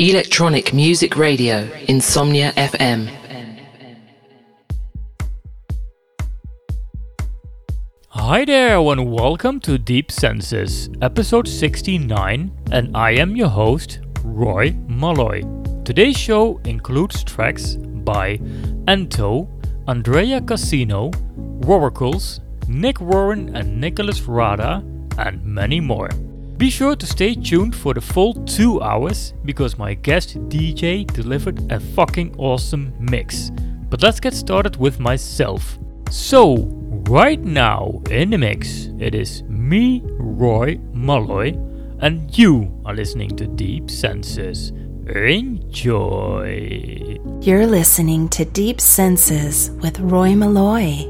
Electronic Music Radio, Insomnia FM. Hi there, and welcome to Deep Senses, episode 69, and I am your host, Roy Malloy. Today's show includes tracks by N'to, Andrea Cassino, Worakls, Nick Warren and Nicolas Rada, and many more. Be sure to stay tuned for the full two hours because my guest DJ delivered a fucking awesome mix. But let's get started with myself. So, right now in the mix, it is me, Roy Malloy, and you are listening to Deep Senses. Enjoy! You're listening to Deep Senses with Roy Malloy.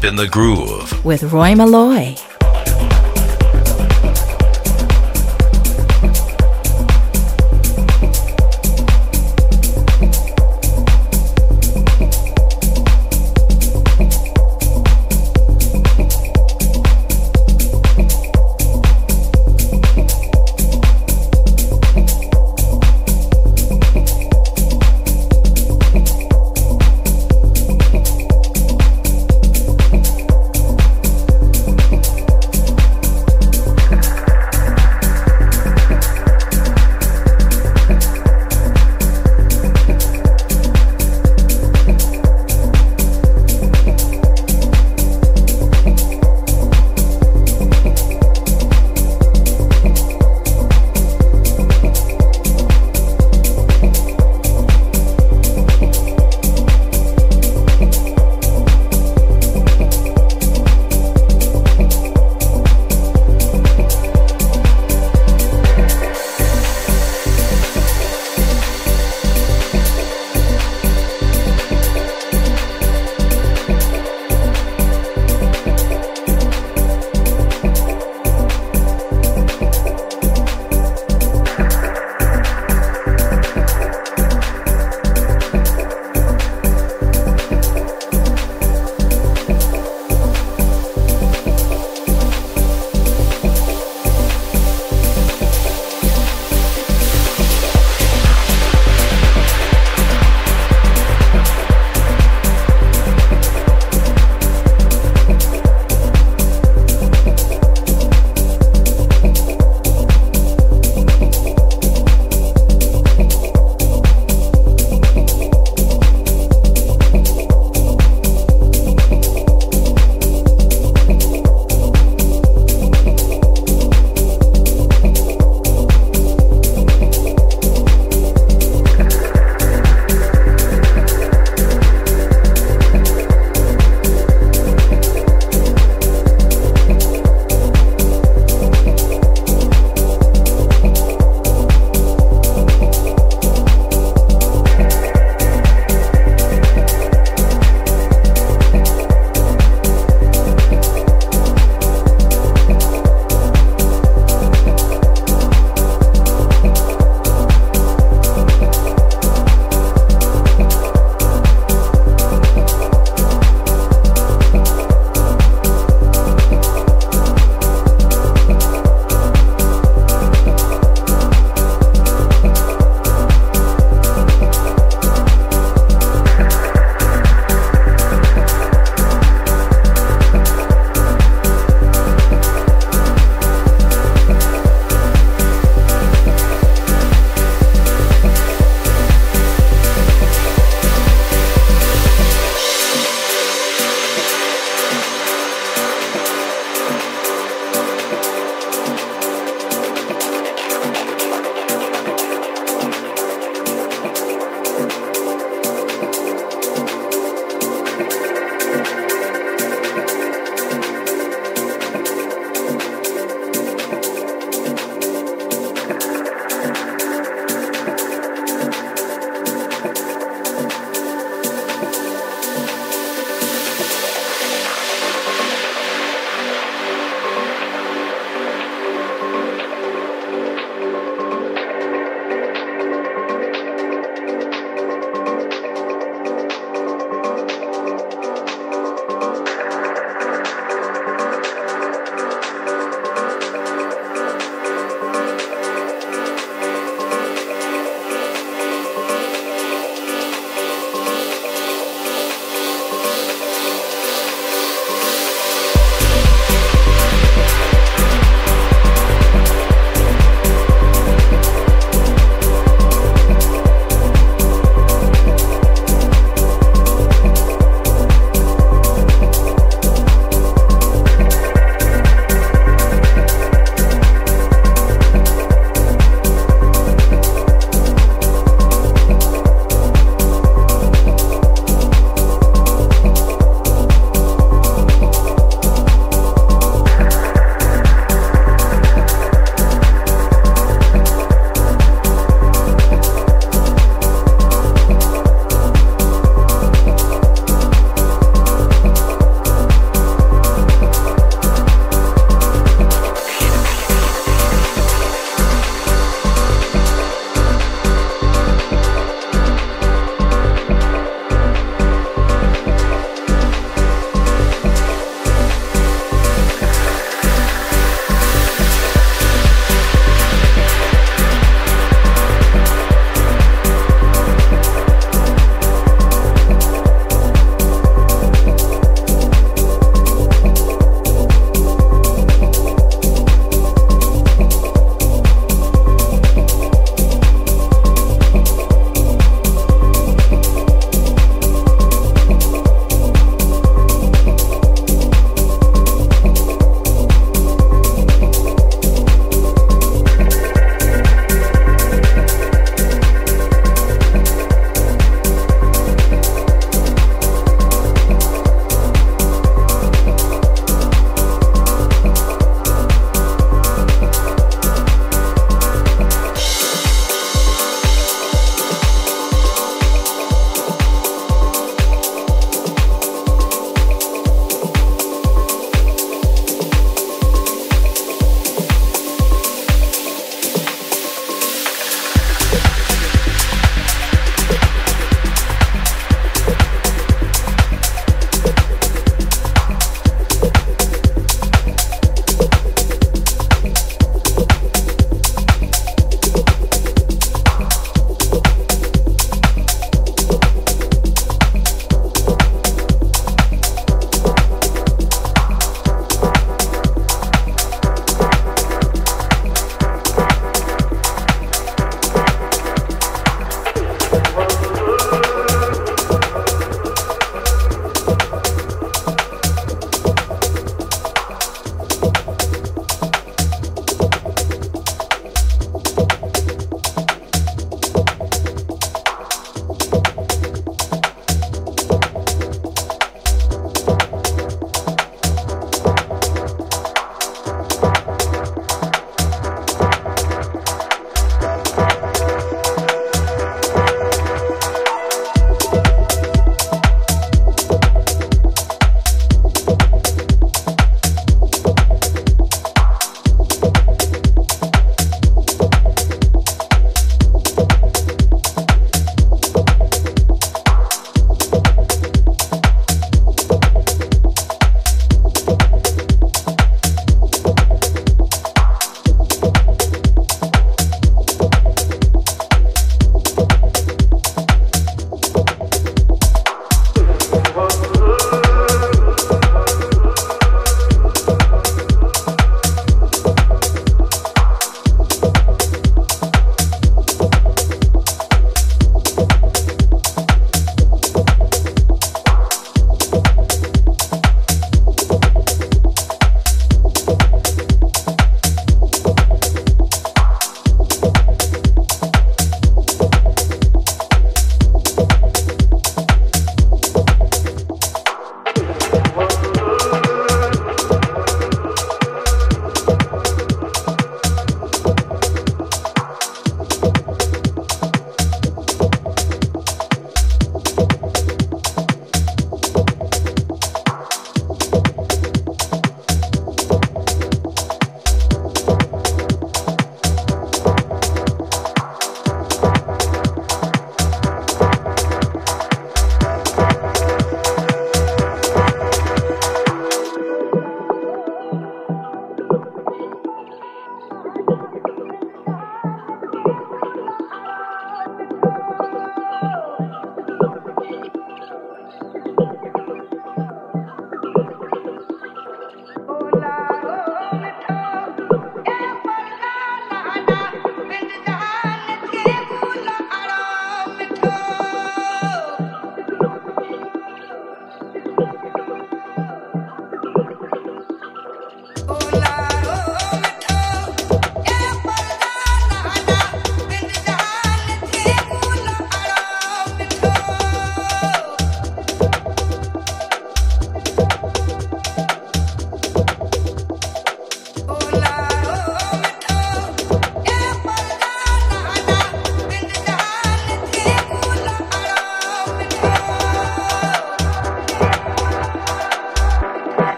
Deep in the groove. with Roy Malloy.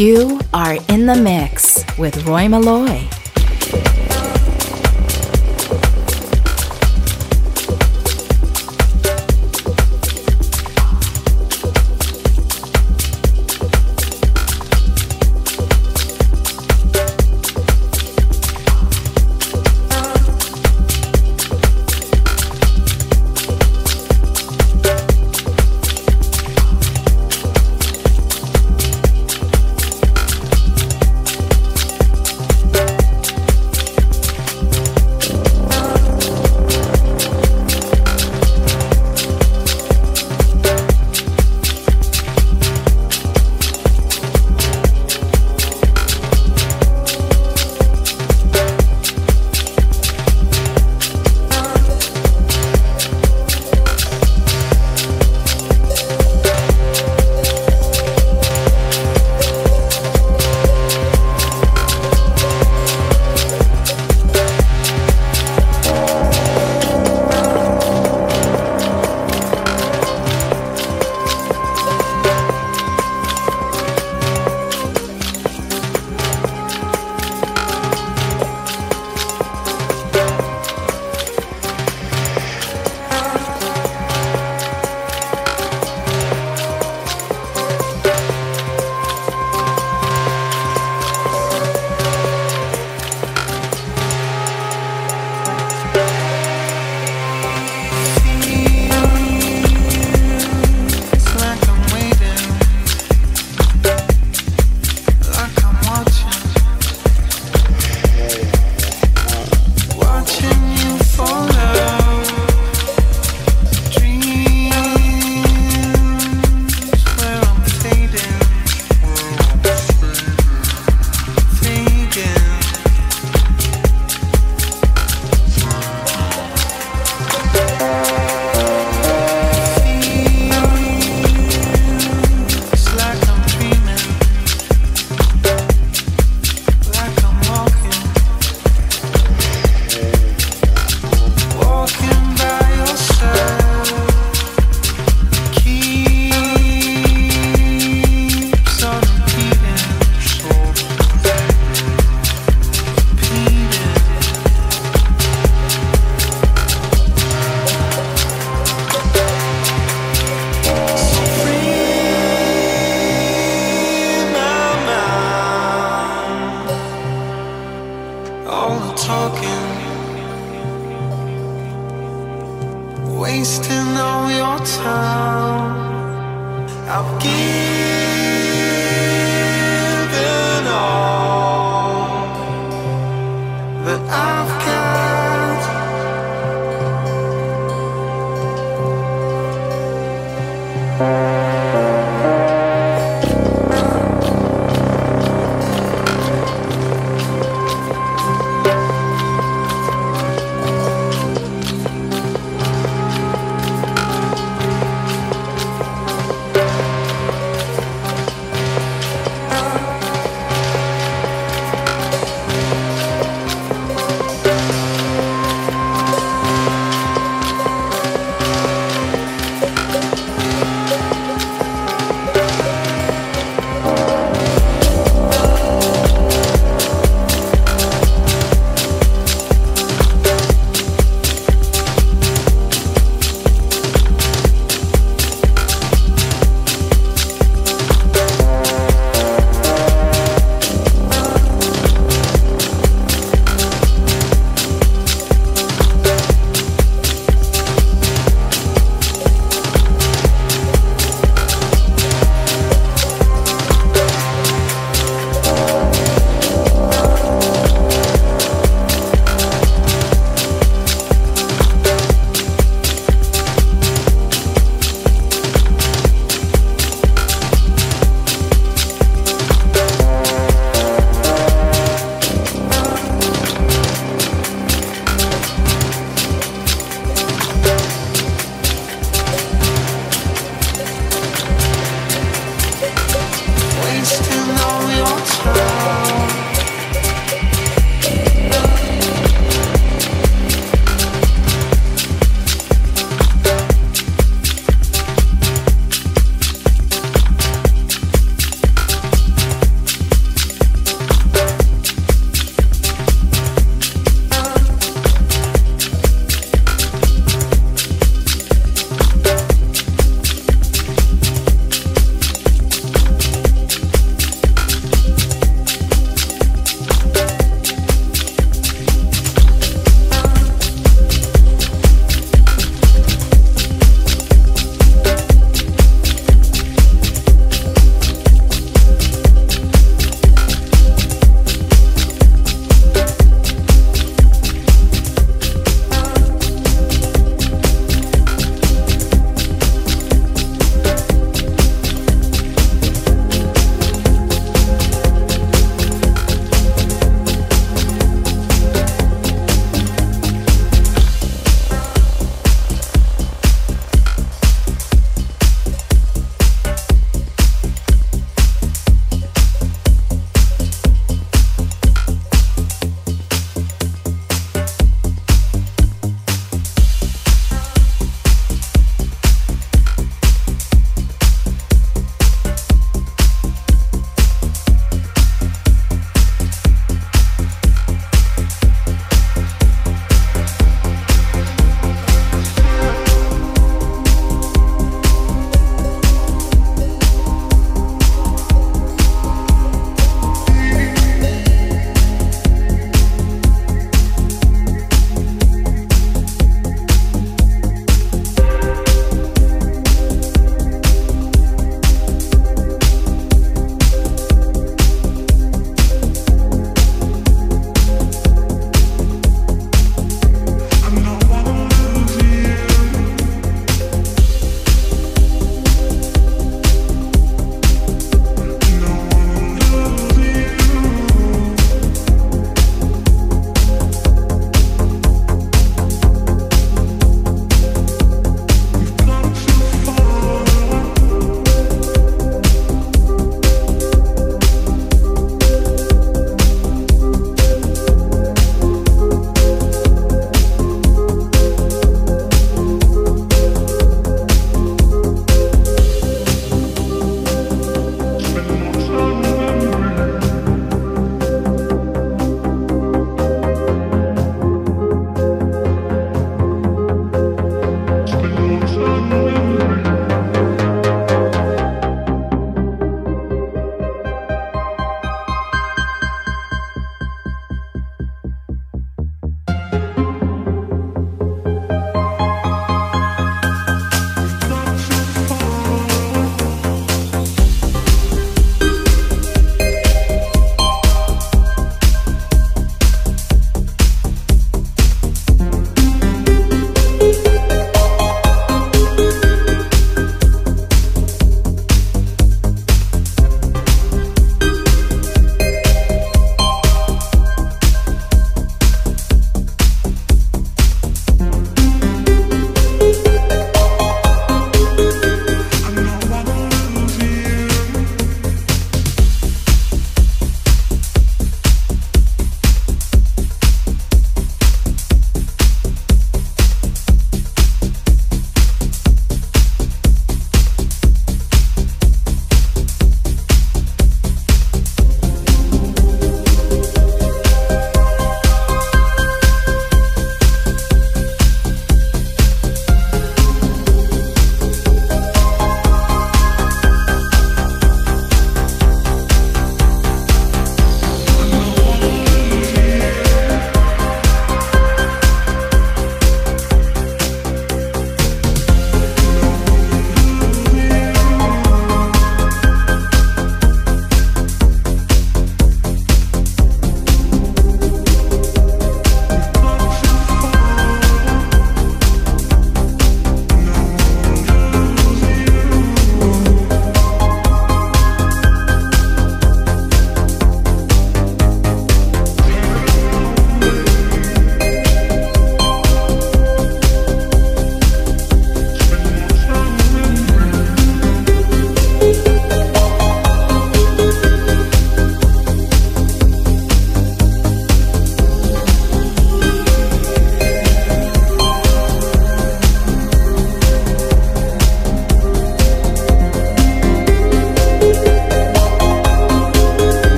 You are in the mix with Roy Malloy.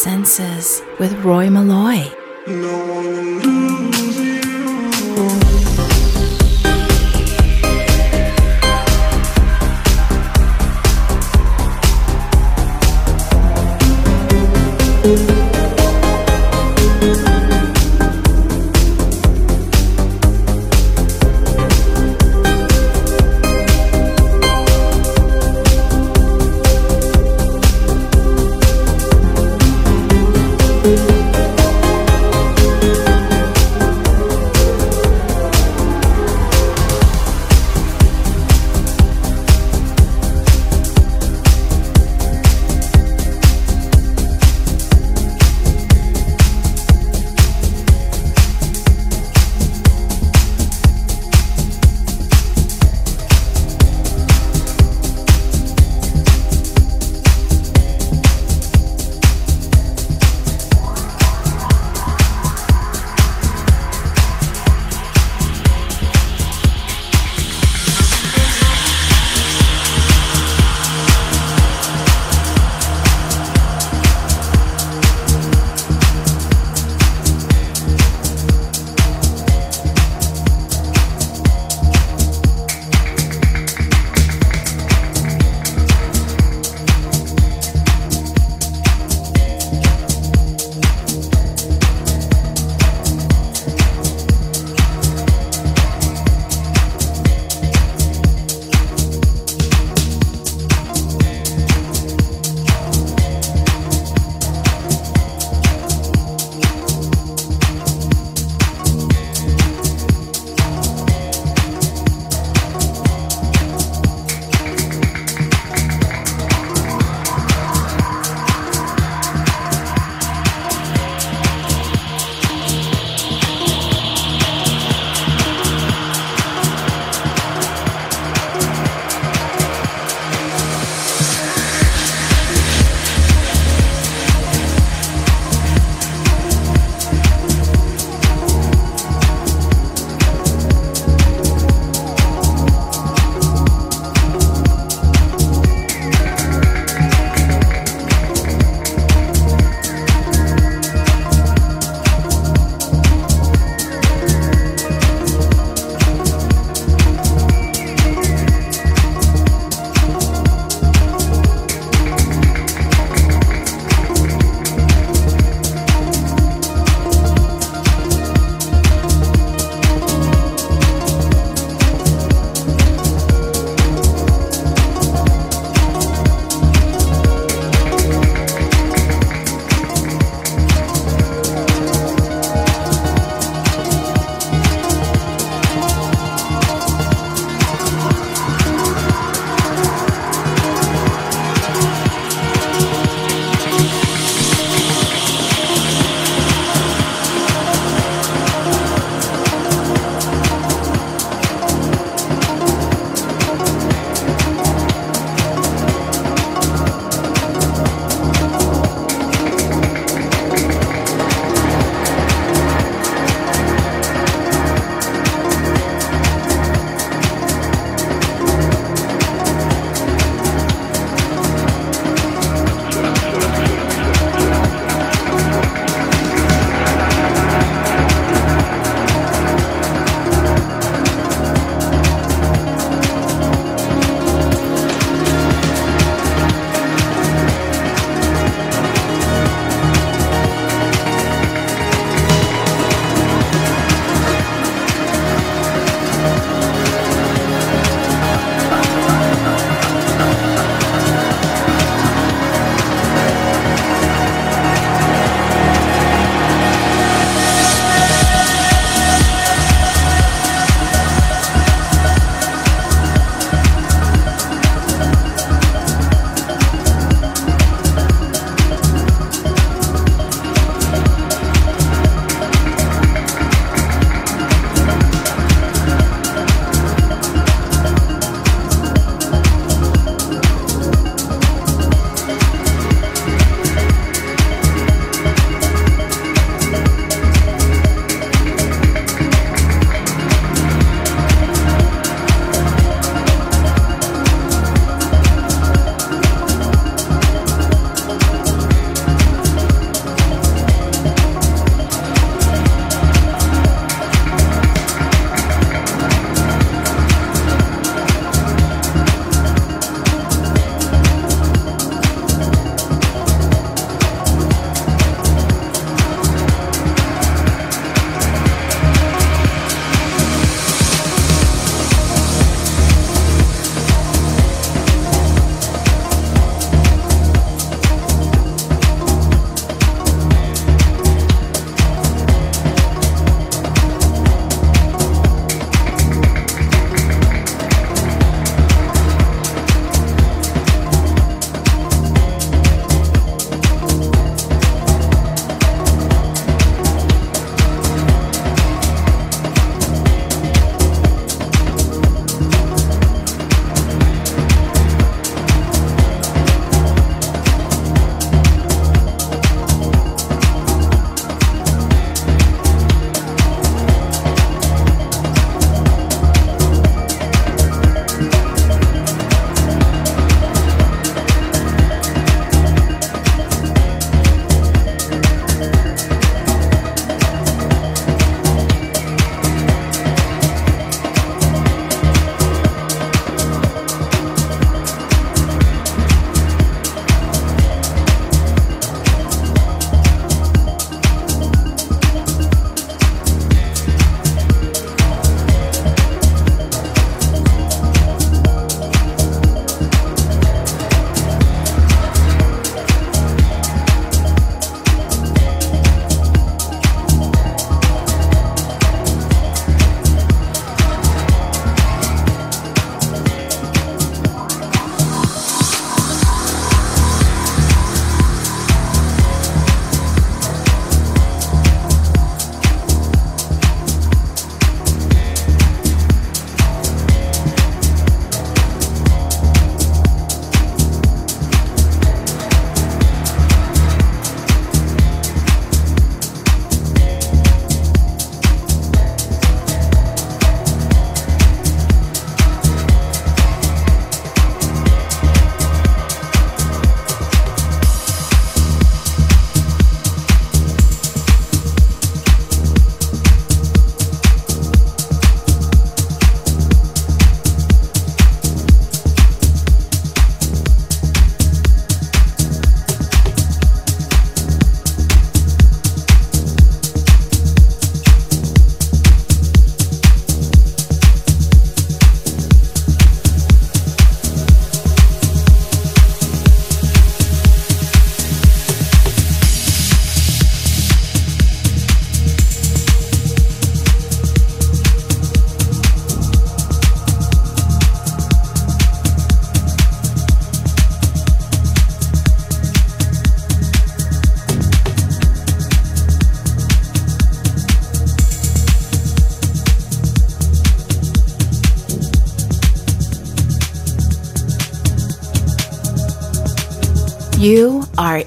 Senses with Roy Malloy.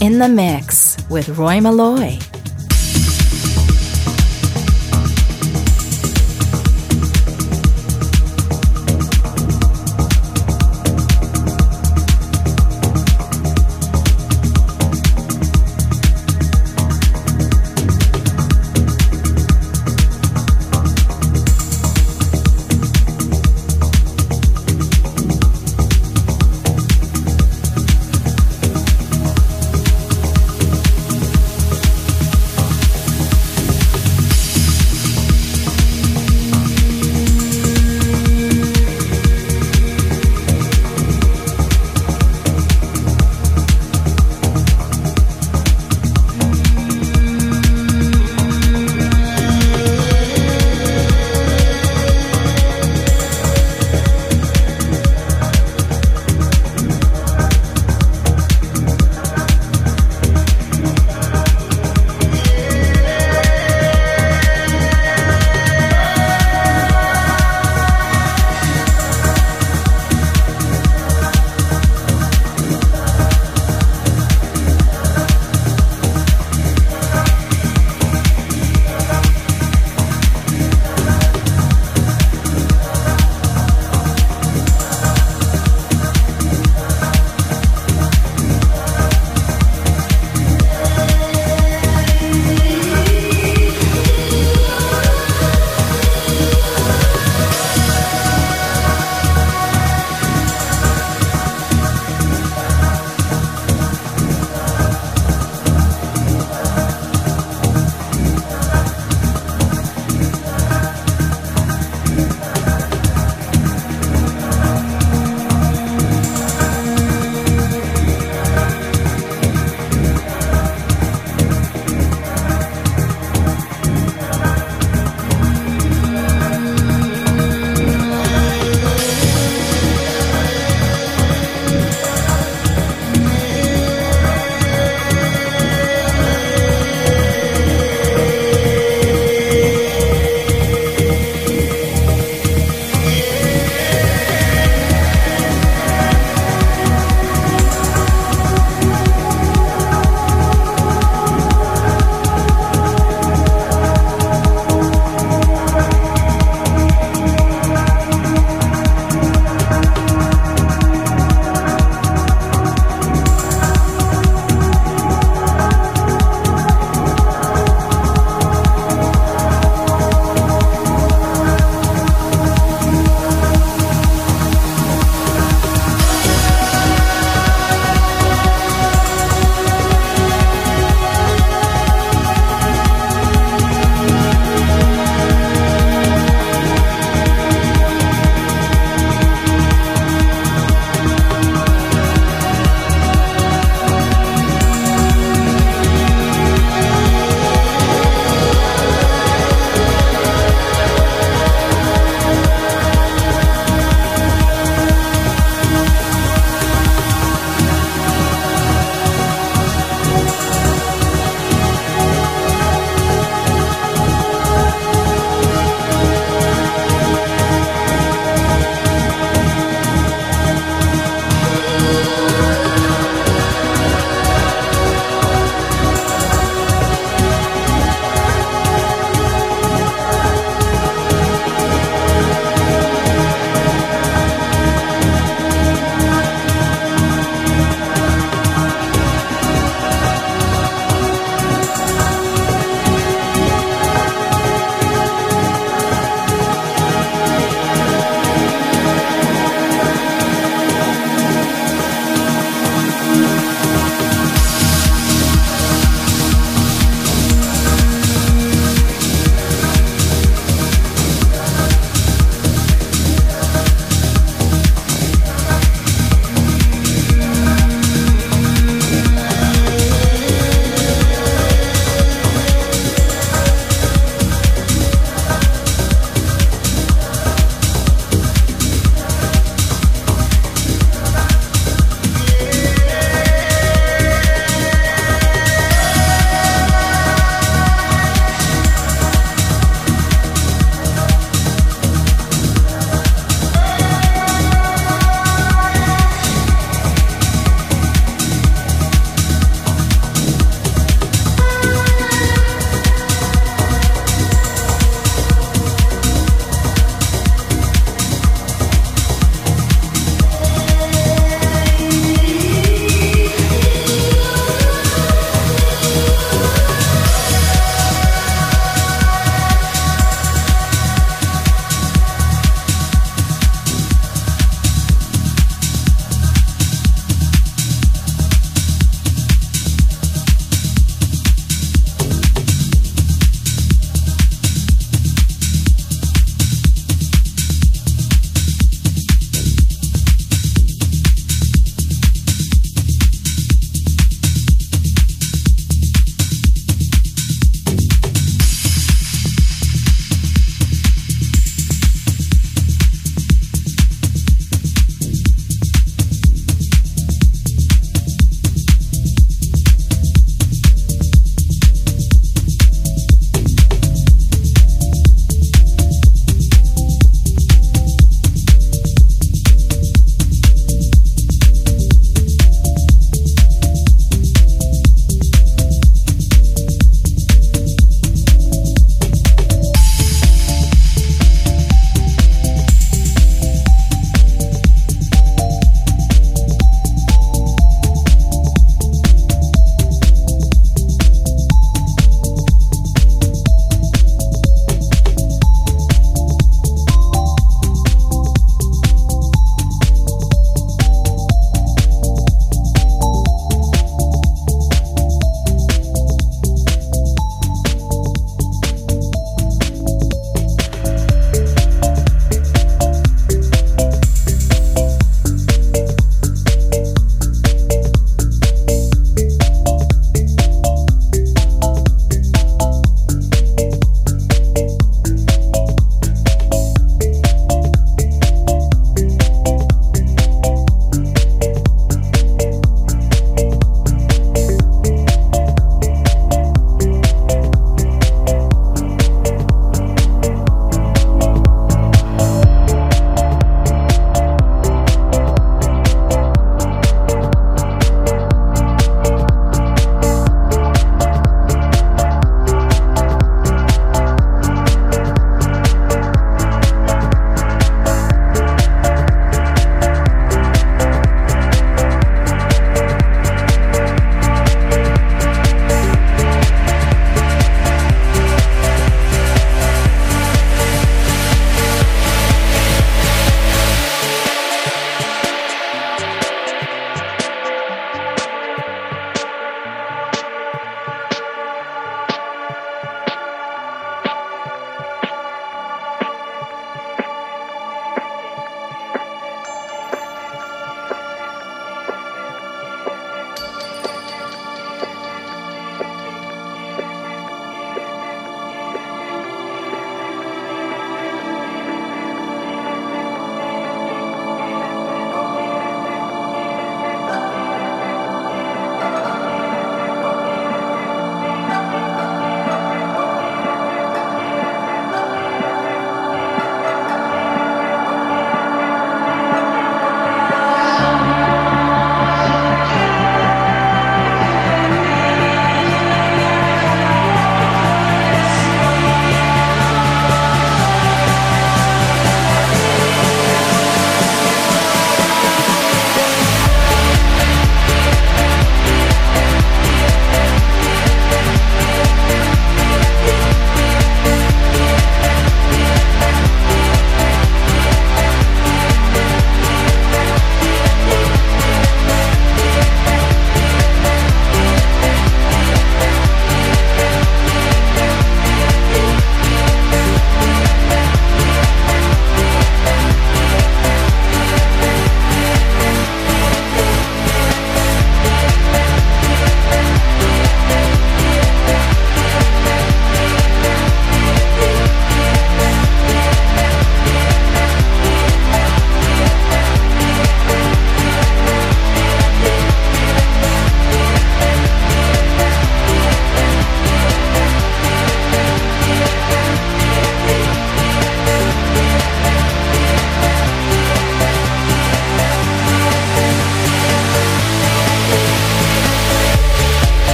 In the mix with Roy Malloy.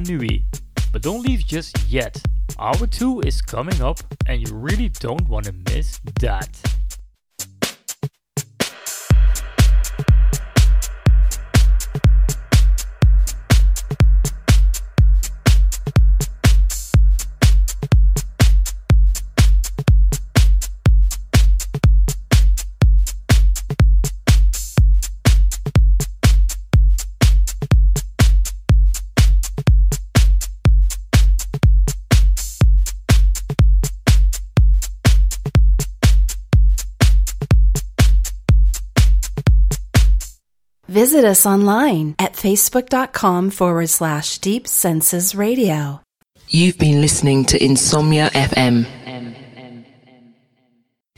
Nuit. But don't leave just yet. Hour 2 is coming up and you really don't want to miss that. Visit us online at facebook.com forward slash deep senses radio. You've been listening to Insomnia FM.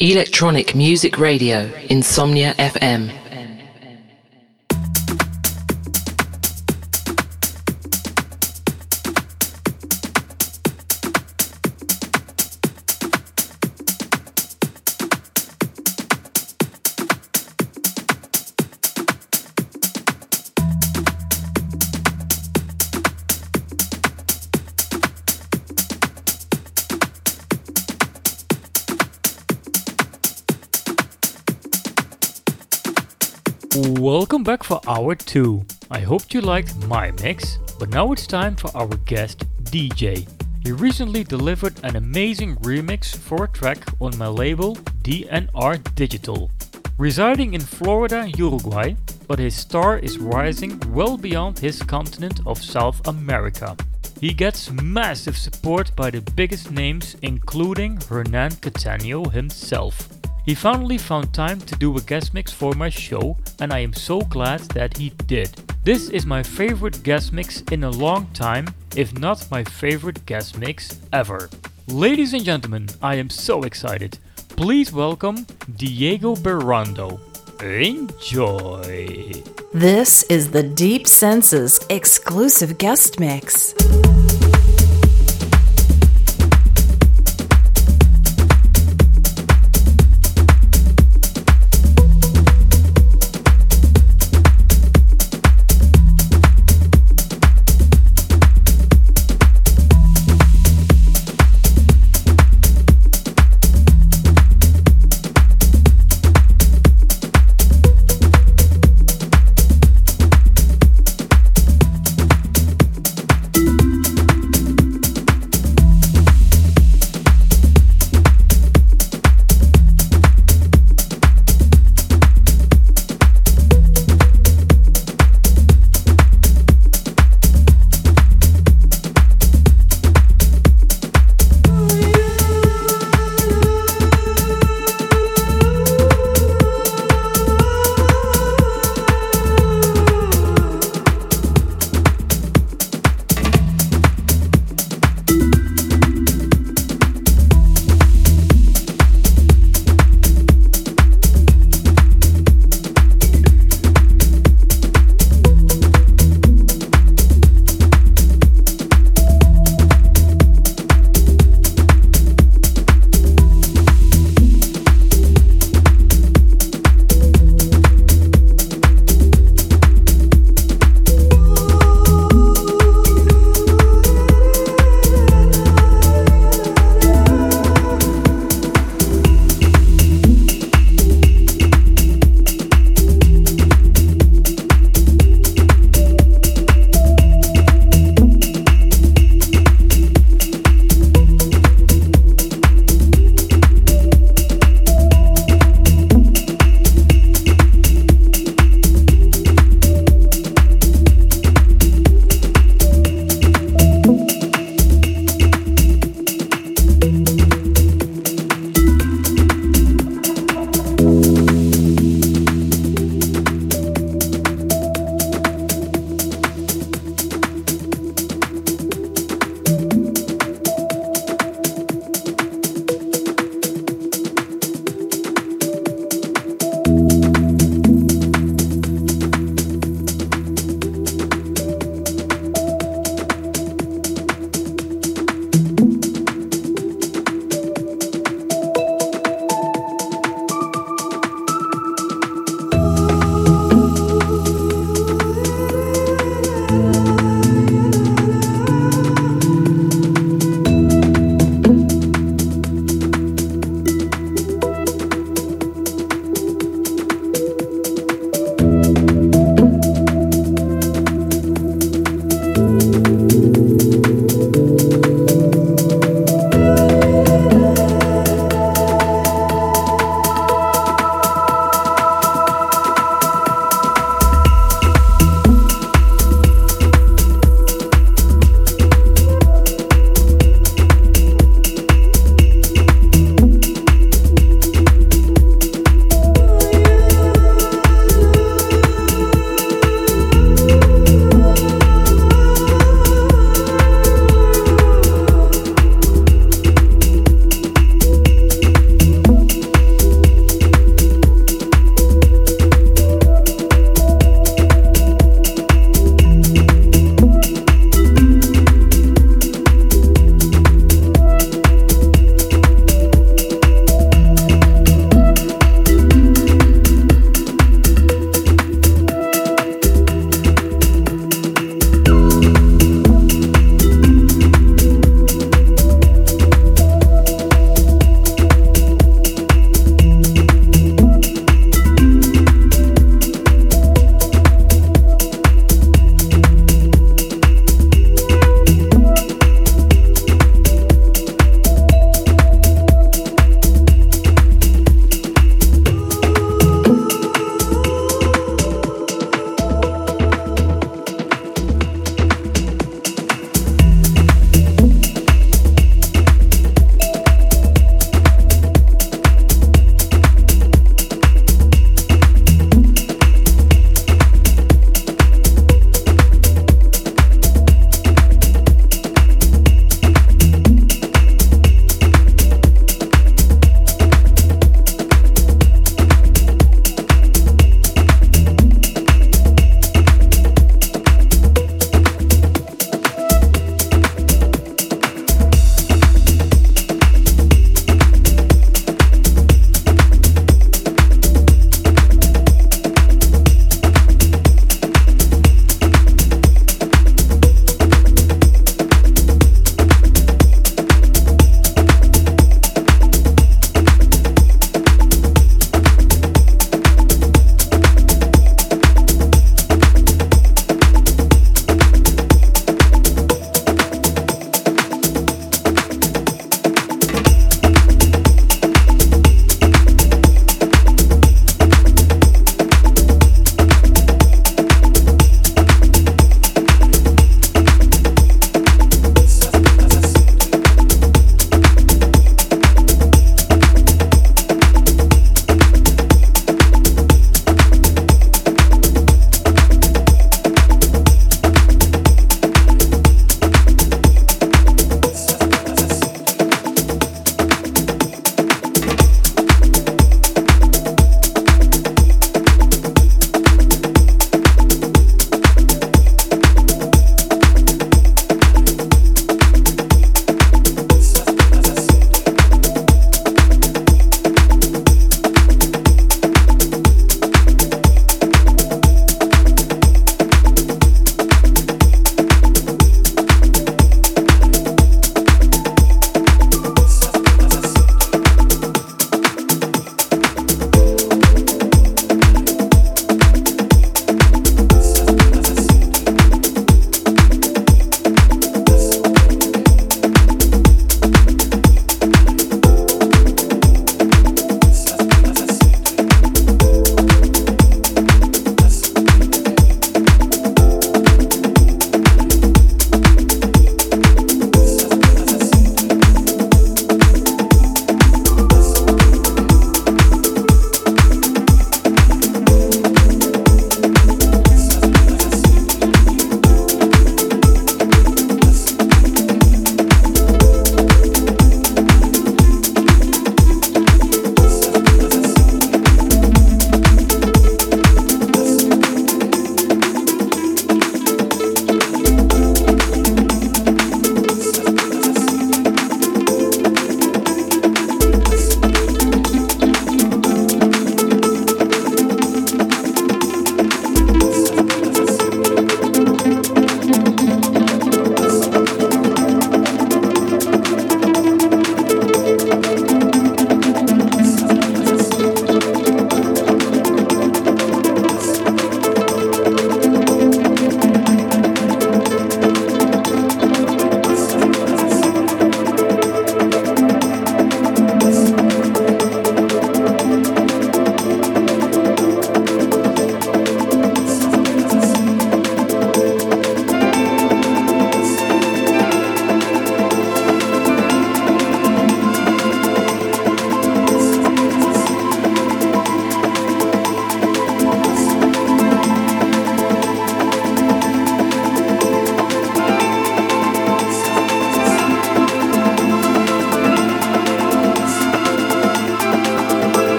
Electronic Music Radio, Insomnia FM. Back for hour 2. I hope you liked my mix, but now it's time for our guest DJ. He recently delivered an amazing remix for a track on my label DNR Digital. Residing in Florida, Uruguay, but his star is rising well beyond his continent of South America. He gets massive support by the biggest names, including Hernan Cattaneo himself. He finally found time to do a guest mix for my show, and I am so glad that he did. This is my favorite guest mix in a long time, if not my favorite guest mix ever. Ladies and gentlemen, I am so excited. Please welcome Diego Berrondo. Enjoy! This is the Deep Senses exclusive guest mix.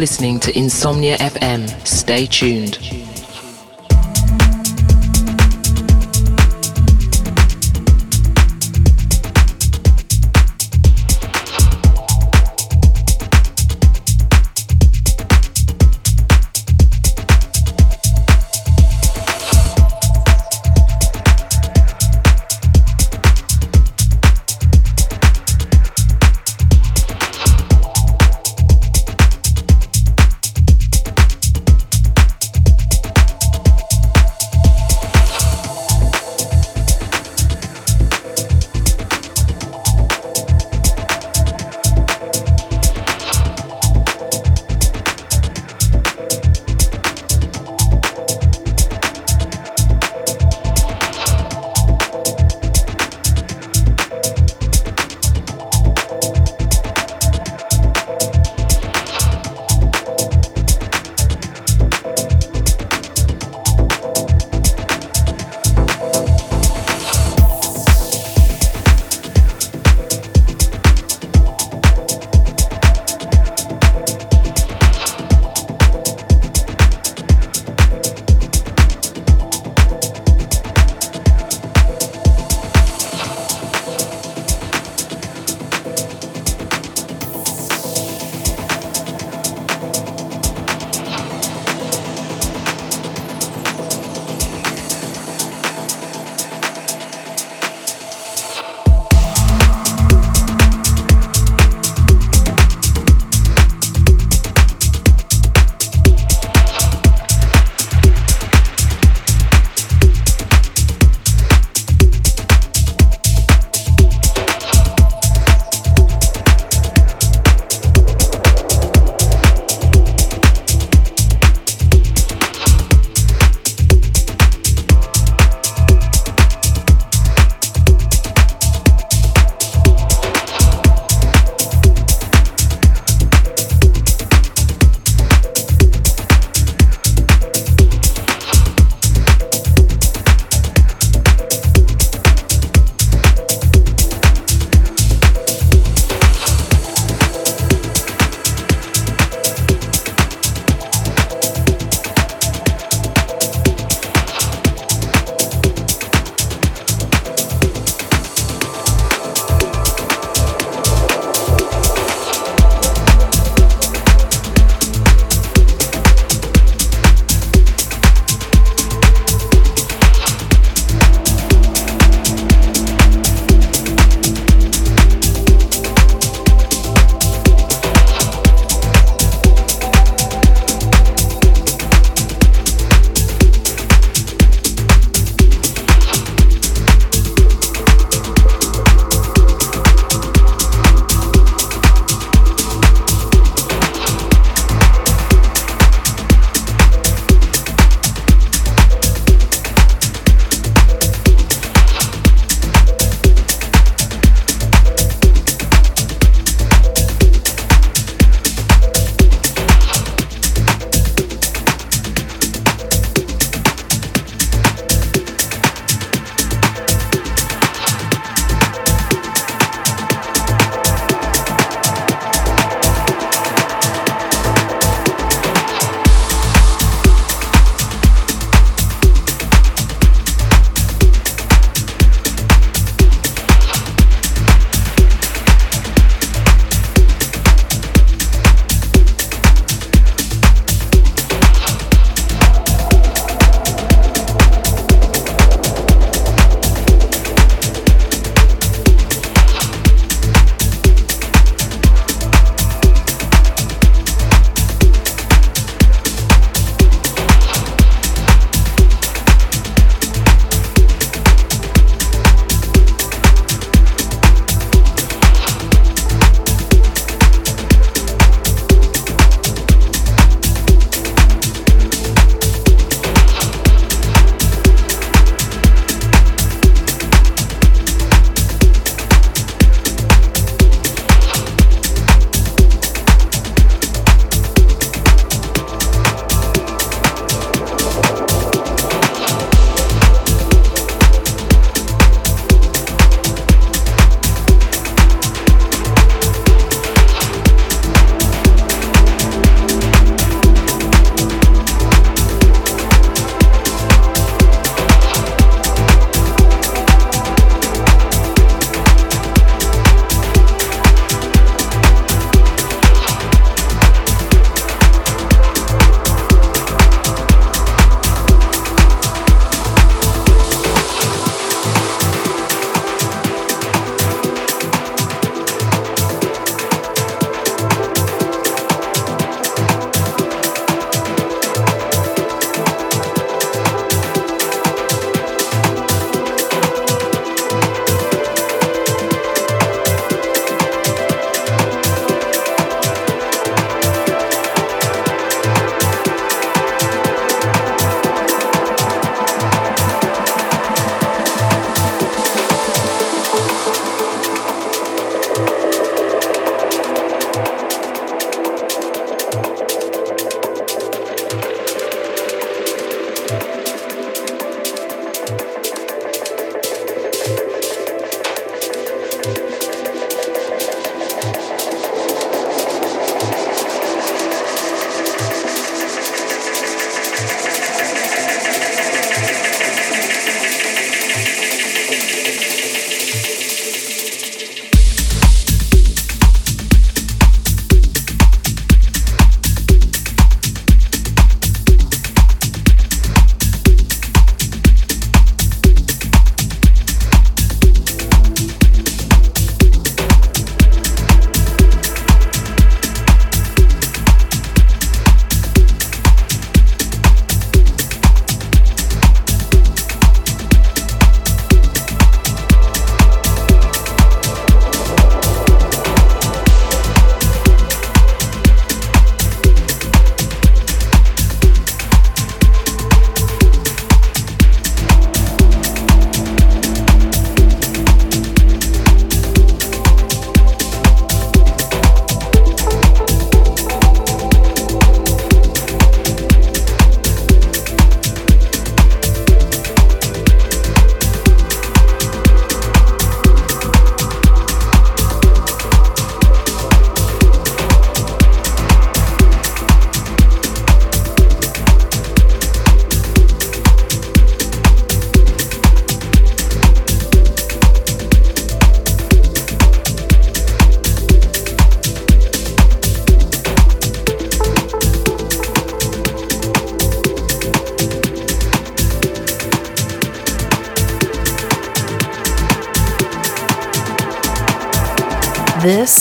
Listening to Insomnia FM. Stay tuned.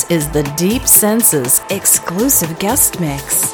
Is the Deep Senses exclusive guest mix.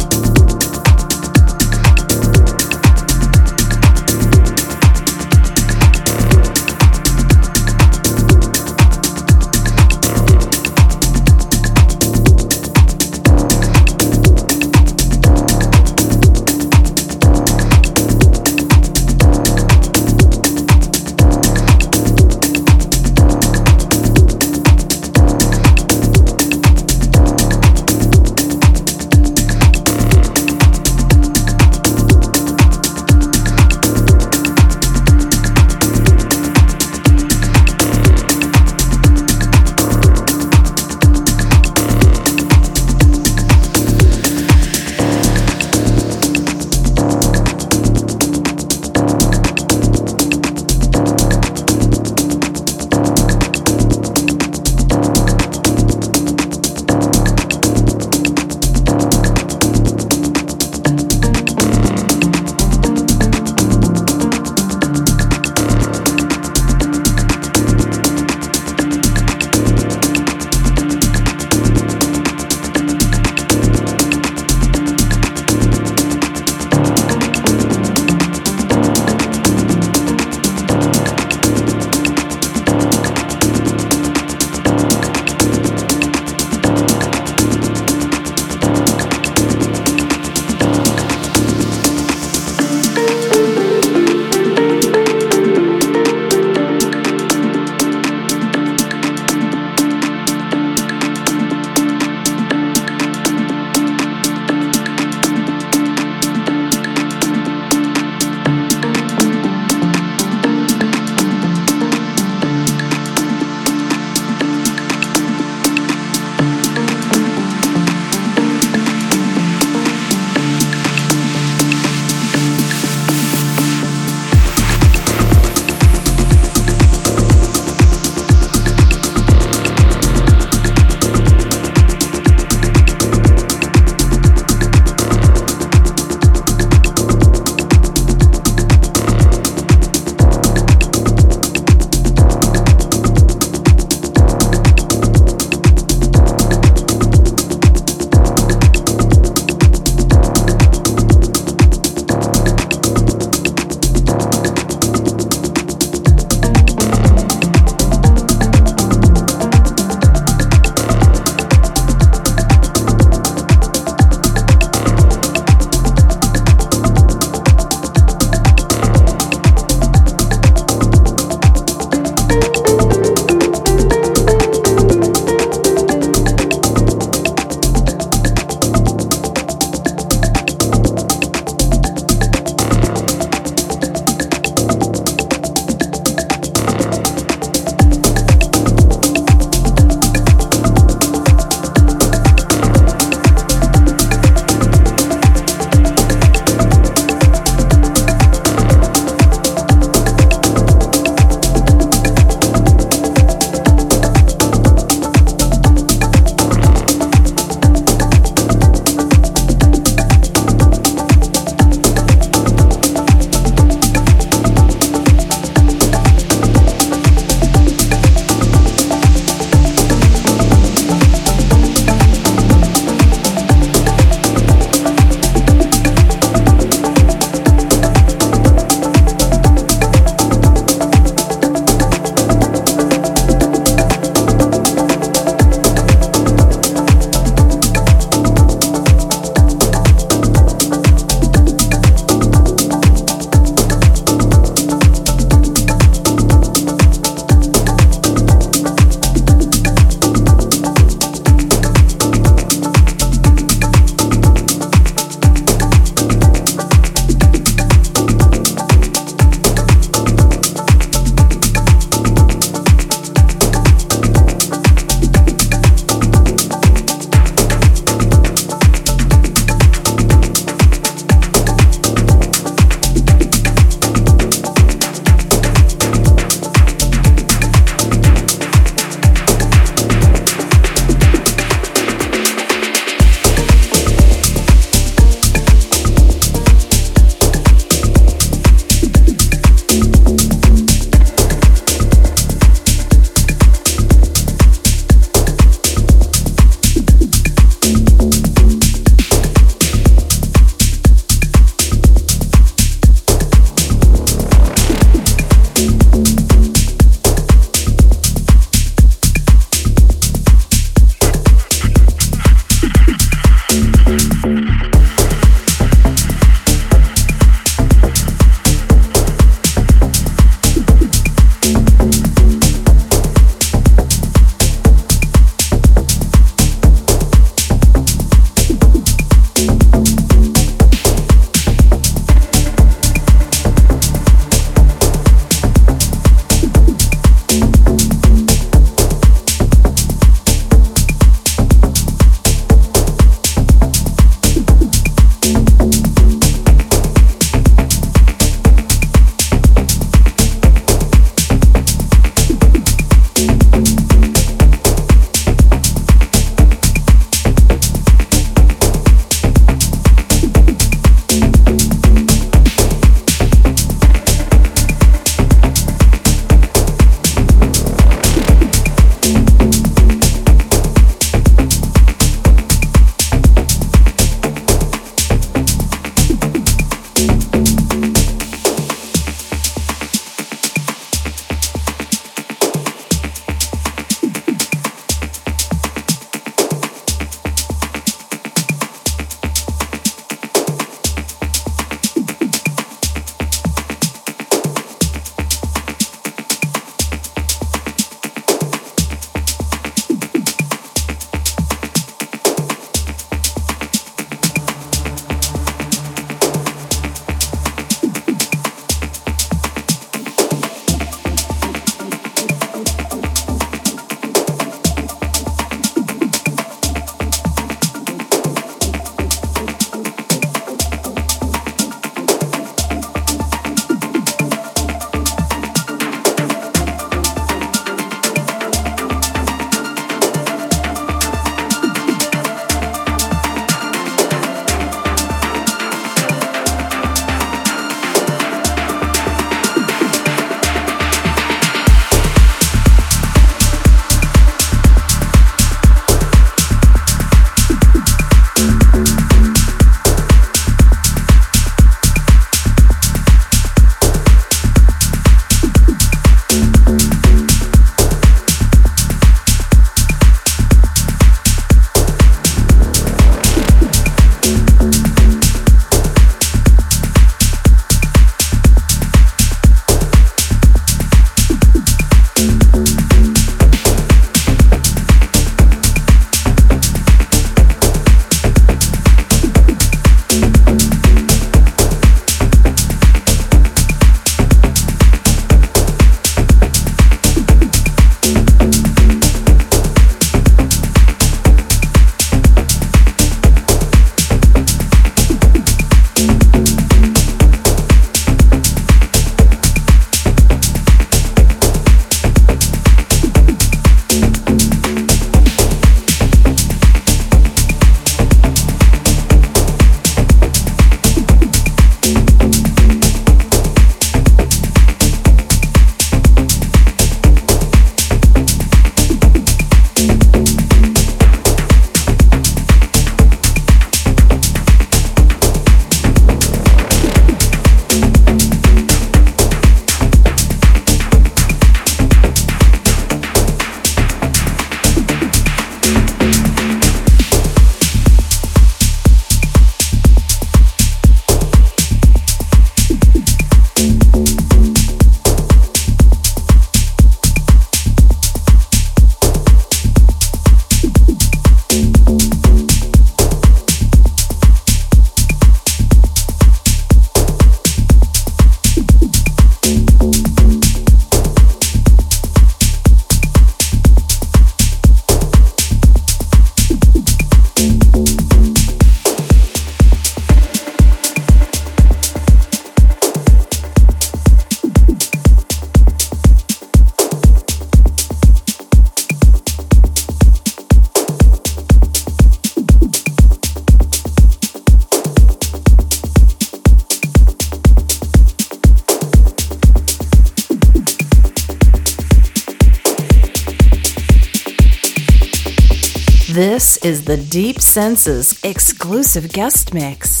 The Deep Senses exclusive guest mix.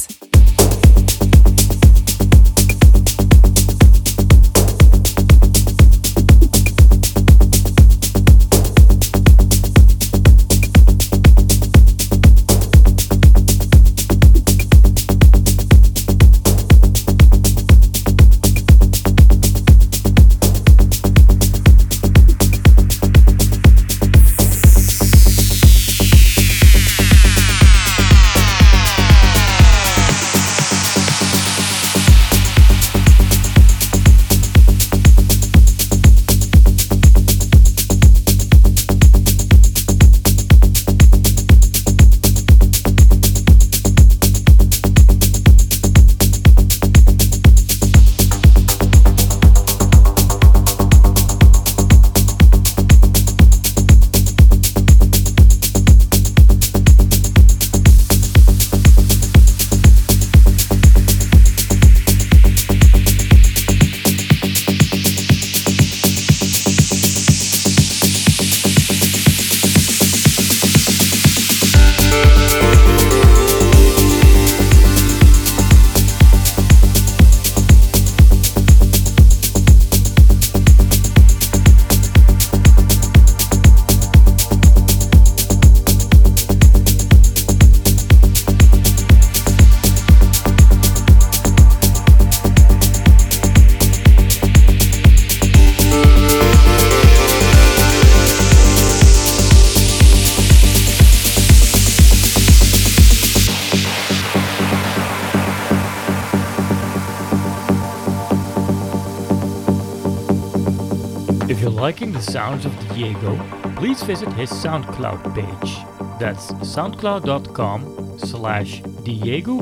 The sounds of Diego, please visit his SoundCloud page. That's soundcloud.com slash Diego.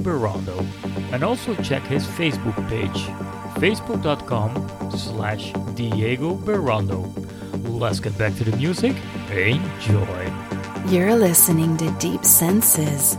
And also check his Facebook page, facebook.com slash Diego. Let's get back to the music. Enjoy. You're listening to Deep Senses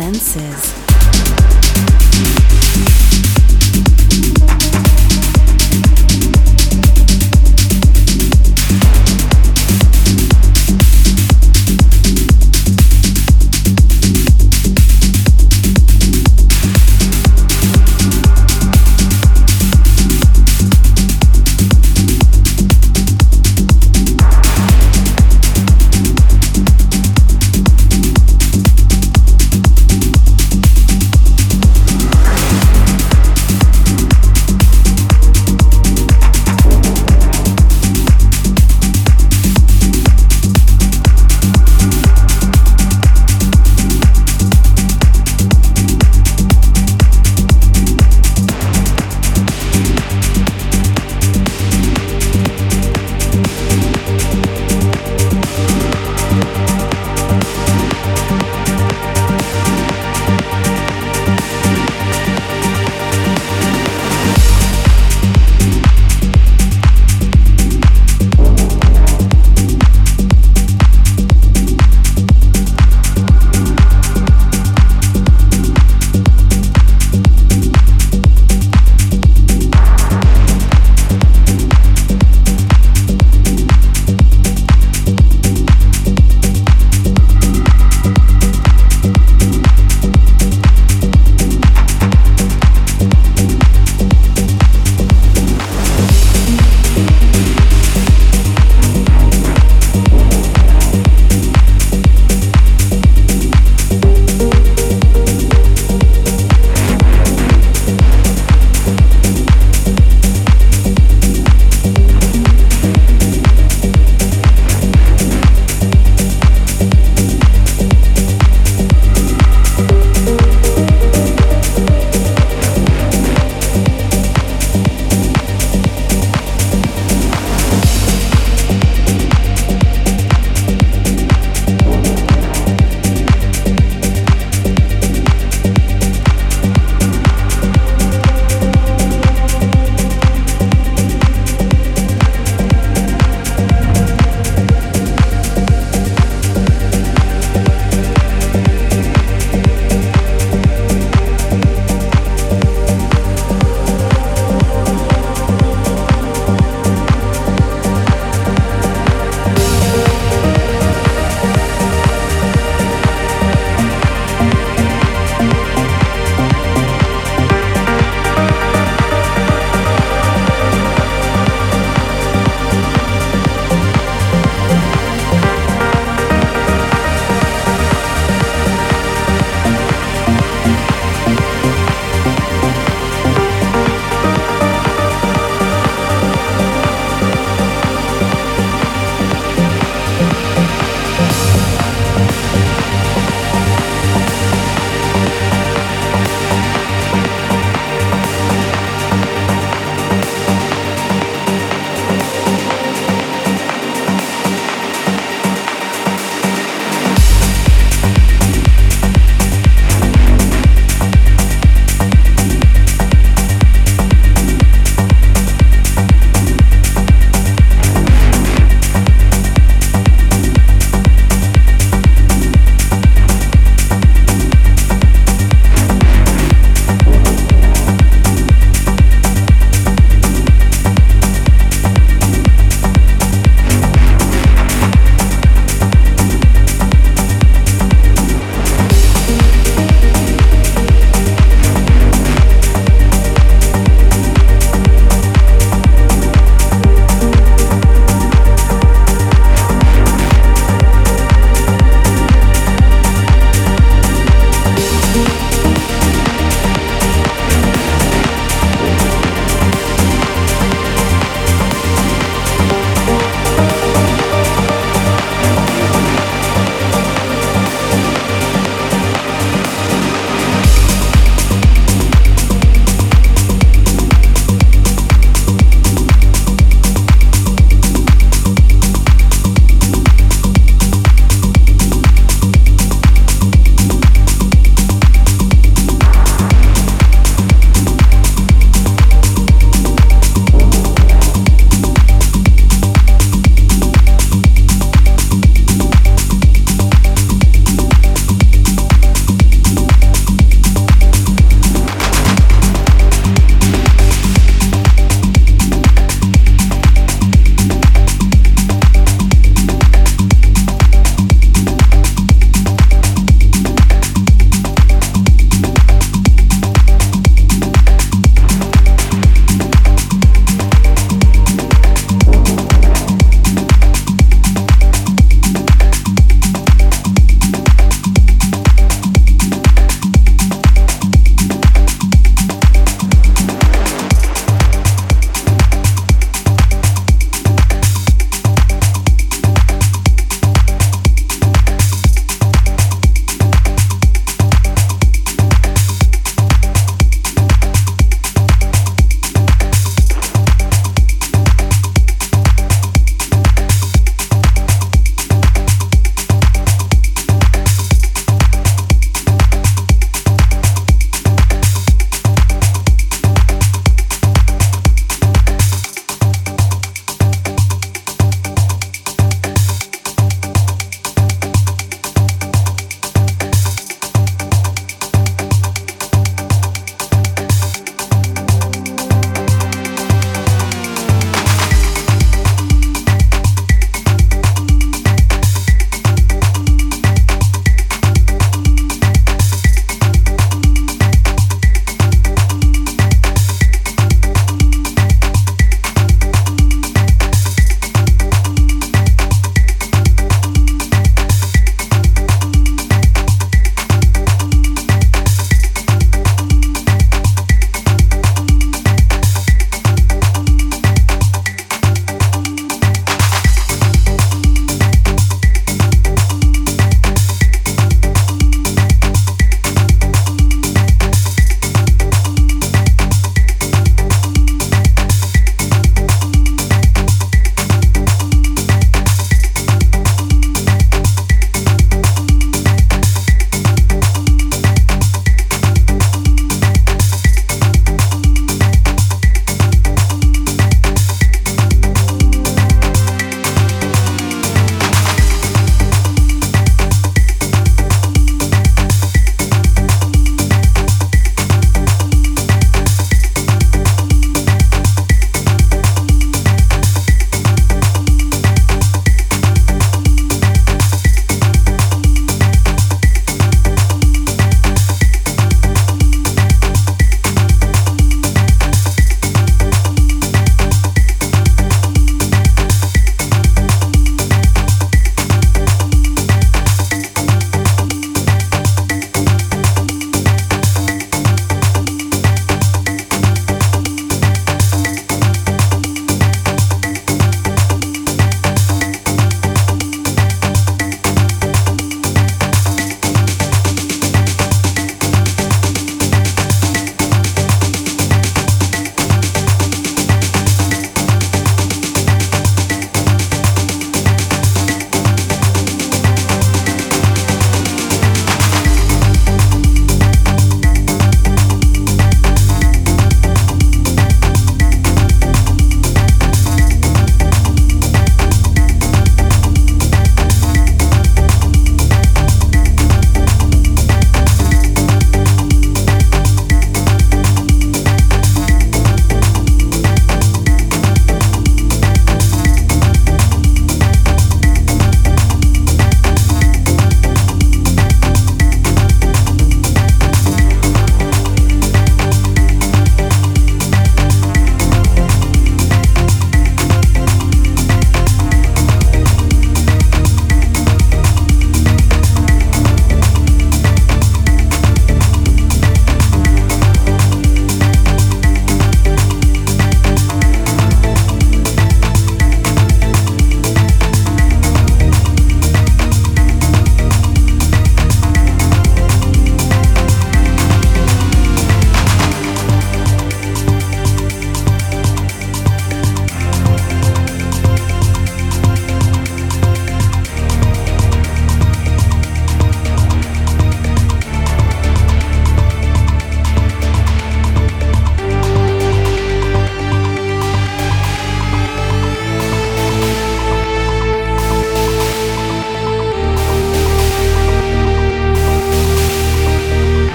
Senses.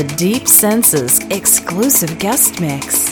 The Deep Senses exclusive guest mix.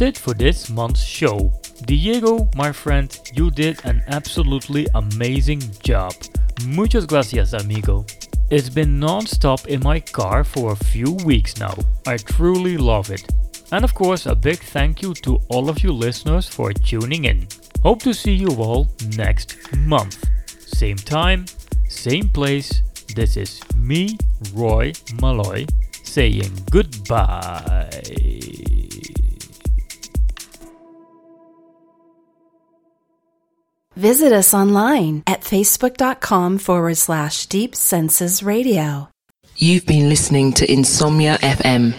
That's it for this month's show. Diego, my friend, you did an absolutely amazing job. Muchas gracias, amigo. It's been non-stop in my car for a few weeks now. I truly love it. And of course, a big thank you to all of you listeners for tuning in. Hope to see you all next month. Same time, same place. This is me, Roy Malloy, saying goodbye. Visit us online at facebook.com forward slash deep senses radio. You've been listening to Insomnia FM.